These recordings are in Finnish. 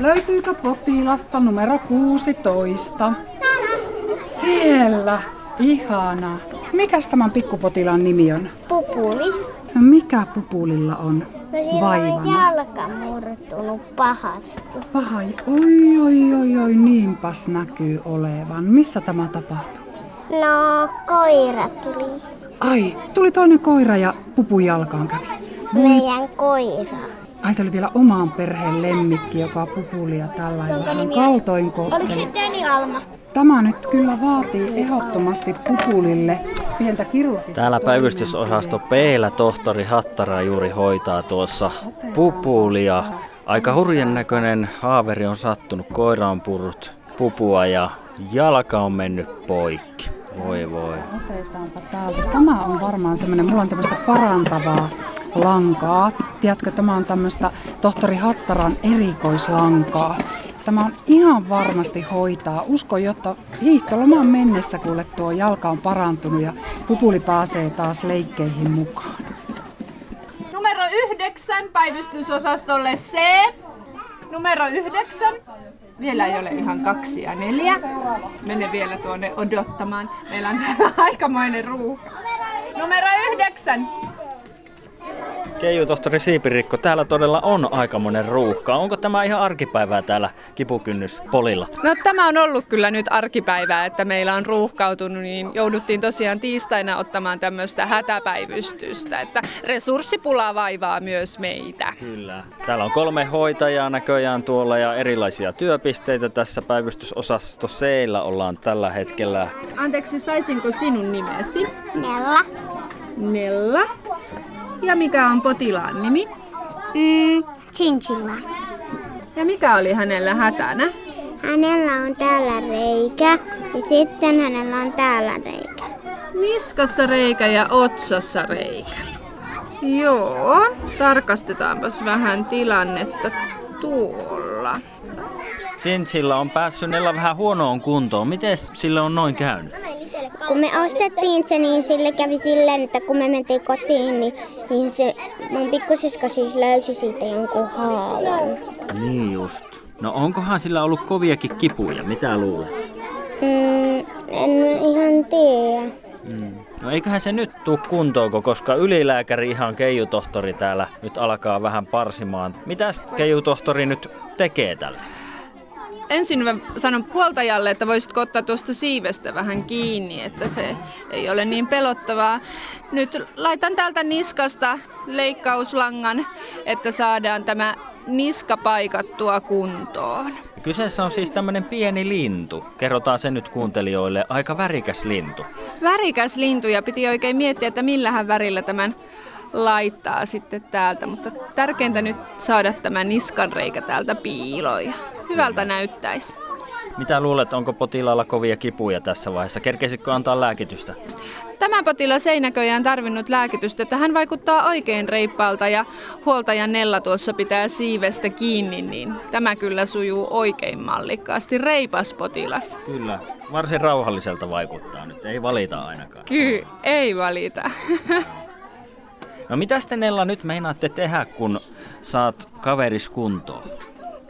Löytyykö potilasta numero 16? Siellä. Ihana. Mikäs tämän pikkupotilaan nimi on? Pupuli. Mikä pupulilla on No sillä on vaivana? jalka murtunut pahasti. Paha. Oi, oi, oi, oi, niinpäs näkyy olevan. Missä tämä tapahtui? No, koira tuli. Ai, tuli toinen koira ja pupun jalkaan kävi. Voi, Meidän koira. Ai se oli vielä omaan perheen lemmikki, joka pupulia tällä lailla vähän kaltoin Oliko kohteli. se Dani Alma? Tämä nyt kyllä vaatii ehdottomasti pupulille pientä kirurgista Täällä päivystysosasto p tohtori Hattara juuri hoitaa tuossa pupulia. Aika hurjan näköinen haaveri on sattunut. Koira on purrut pupua ja jalka on mennyt poikki. Voi voi. Otetaanpa täältä. Tämä on varmaan semmoinen, mulla on tämmöistä parantavaa lankaa. Tiedätkö, tämä on tämmöistä tohtori Hattaran erikoislankaa. Tämä on ihan varmasti hoitaa. Usko, jotta hiihtolomaan mennessä kuule tuo jalka on parantunut ja pupuli pääsee taas leikkeihin mukaan. Numero yhdeksän päivystysosastolle C. Numero yhdeksän. Vielä ei ole ihan kaksi ja neljä. Mene vielä tuonne odottamaan. Meillä on aikamoinen ruuhka. Numero yhdeksän. Keiju tohtori Siipirikko, täällä todella on aikamoinen ruuhka. Onko tämä ihan arkipäivää täällä kipukynnys polilla? No tämä on ollut kyllä nyt arkipäivää, että meillä on ruuhkautunut, niin jouduttiin tosiaan tiistaina ottamaan tämmöistä hätäpäivystystä, että resurssipula vaivaa myös meitä. Kyllä. Täällä on kolme hoitajaa näköjään tuolla ja erilaisia työpisteitä tässä päivystysosasto c ollaan tällä hetkellä. Anteeksi, saisinko sinun nimesi? Nella. Nella. Ja mikä on potilaan nimi? Mm, chinchilla. Ja mikä oli hänellä hätänä? Hänellä on täällä reikä ja sitten hänellä on täällä reikä. Niskassa reikä ja otsassa reikä. Joo, tarkastetaanpas vähän tilannetta tuolla. Sinchillä on päässyt Nella vähän huonoon kuntoon. Miten sille on noin käynyt? Kun me ostettiin se, niin sille kävi silleen, että kun me mentiin kotiin, niin, niin se mun pikkusisko siis löysi siitä jonkun haavan. Niin just. No onkohan sillä ollut koviakin kipuja? Mitä luulet? Mm, en mä ihan tiedä. No eiköhän se nyt tuu kuntoon, koska ylilääkäri ihan keijutohtori täällä nyt alkaa vähän parsimaan. Mitäs keijutohtori nyt tekee tällä? Ensin mä sanon huoltajalle, että voisitko ottaa tuosta siivestä vähän kiinni, että se ei ole niin pelottavaa. Nyt laitan täältä niskasta leikkauslangan, että saadaan tämä niska paikattua kuntoon. Kyseessä on siis tämmönen pieni lintu. Kerrotaan se nyt kuuntelijoille. Aika värikäs lintu. Värikäs lintu ja piti oikein miettiä, että millähän värillä tämän laittaa sitten täältä, mutta tärkeintä nyt saada tämä niskanreikä täältä piiloon ja hyvältä näyttäisi. Mitä luulet, onko potilaalla kovia kipuja tässä vaiheessa? Kerkeisikö antaa lääkitystä? Tämä potilas ei näköjään tarvinnut lääkitystä, että hän vaikuttaa oikein reippaalta ja huoltajan Nella tuossa pitää siivestä kiinni, niin tämä kyllä sujuu oikein mallikkaasti. Reipas potilas. Kyllä. Varsin rauhalliselta vaikuttaa nyt. Ei valita ainakaan. Kyllä, ei valita. No mitä te Nella nyt meinaatte tehdä, kun saat kaveris kuntoon?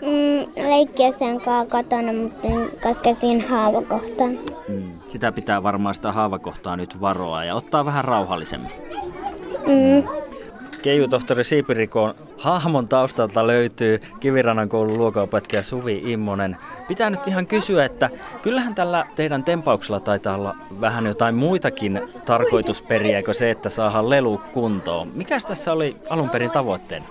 Mm, leikkiä sen kotona, mutta en koska siinä haavakohtaan. Mm. Sitä pitää varmaan sitä haavakohtaa nyt varoa ja ottaa vähän rauhallisemmin. Mm. Keijutohtori Siipirikon hahmon taustalta löytyy Kivirannan koulun luokanopettaja Suvi Immonen. Pitää nyt ihan kysyä, että kyllähän tällä teidän tempauksella taitaa olla vähän jotain muitakin tarkoitusperiä kuin se, että saadaan lelu kuntoon. Mikäs tässä oli alun perin tavoitteena?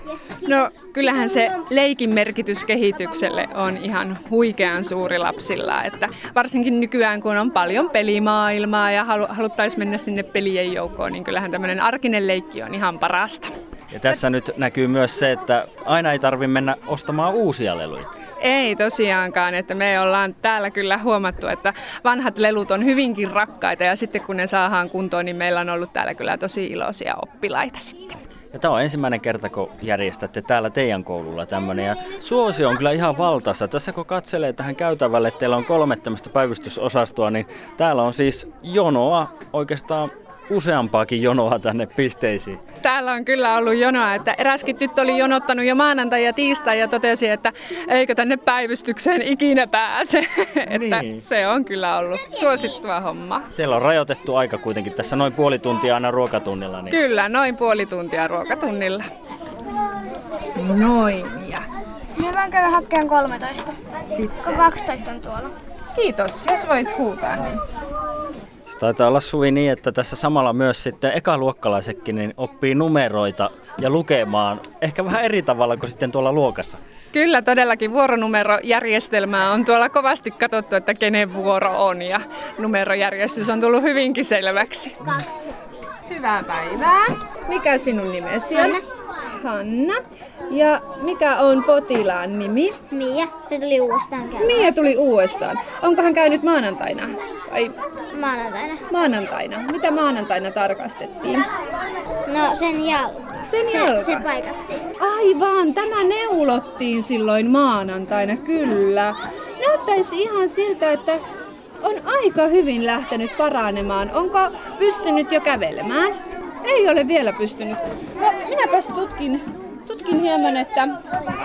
No kyllähän se leikin merkitys kehitykselle on ihan huikean suuri lapsilla, että varsinkin nykyään kun on paljon pelimaailmaa ja halu, haluttaisiin mennä sinne pelien joukkoon, niin kyllähän tämmöinen arkinen leikki on ihan parasta. Ja tässä nyt näkyy myös se, että aina ei tarvi mennä ostamaan uusia leluja. Ei tosiaankaan, että me ollaan täällä kyllä huomattu, että vanhat lelut on hyvinkin rakkaita ja sitten kun ne saadaan kuntoon, niin meillä on ollut täällä kyllä tosi iloisia oppilaita sitten. Ja tämä on ensimmäinen kerta, kun järjestätte täällä teidän koululla tämmöinen. Ja suosio on kyllä ihan valtassa. Tässä kun katselee tähän käytävälle, että teillä on kolme tämmöistä päivystysosastoa, niin täällä on siis jonoa oikeastaan useampaakin jonoa tänne pisteisiin? Täällä on kyllä ollut jonoa, että eräskin tyttö oli jonottanut jo maanantai ja tiistai ja totesi, että eikö tänne päivystykseen ikinä pääse. että Niin. se on kyllä ollut suosittua homma. Teillä on rajoitettu aika kuitenkin tässä noin puoli tuntia aina ruokatunnilla. Niin... Kyllä, noin puoli tuntia ruokatunnilla. Noin ja. Minä vaan käyn hakkeen 13. Sitten 12 on tuolla. Kiitos, jos voit huutaa. Niin. Taitaa olla Suvi niin, että tässä samalla myös sitten ekaluokkalaisetkin niin oppii numeroita ja lukemaan ehkä vähän eri tavalla kuin sitten tuolla luokassa. Kyllä todellakin vuoronumerojärjestelmää on tuolla kovasti katsottu, että kenen vuoro on ja numerojärjestys on tullut hyvinkin selväksi. Hyvää päivää. Mikä sinun nimesi on? Hanna. Hanna. Ja mikä on potilaan nimi? Mia, se tuli uudestaan käymään. Mia tuli uudestaan. Onko hän käynyt maanantaina? Vai Maanantaina. maanantaina? Mitä maanantaina tarkastettiin? No sen jalka. Sen Se, jalka. se paikattiin. Aivan, tämä neulottiin silloin maanantaina, kyllä. Näyttäisi ihan siltä, että on aika hyvin lähtenyt paranemaan. Onko pystynyt jo kävelemään? Ei ole vielä pystynyt. No, minäpäs tutkin, tutkin hieman, että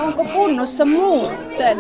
onko kunnossa muuten.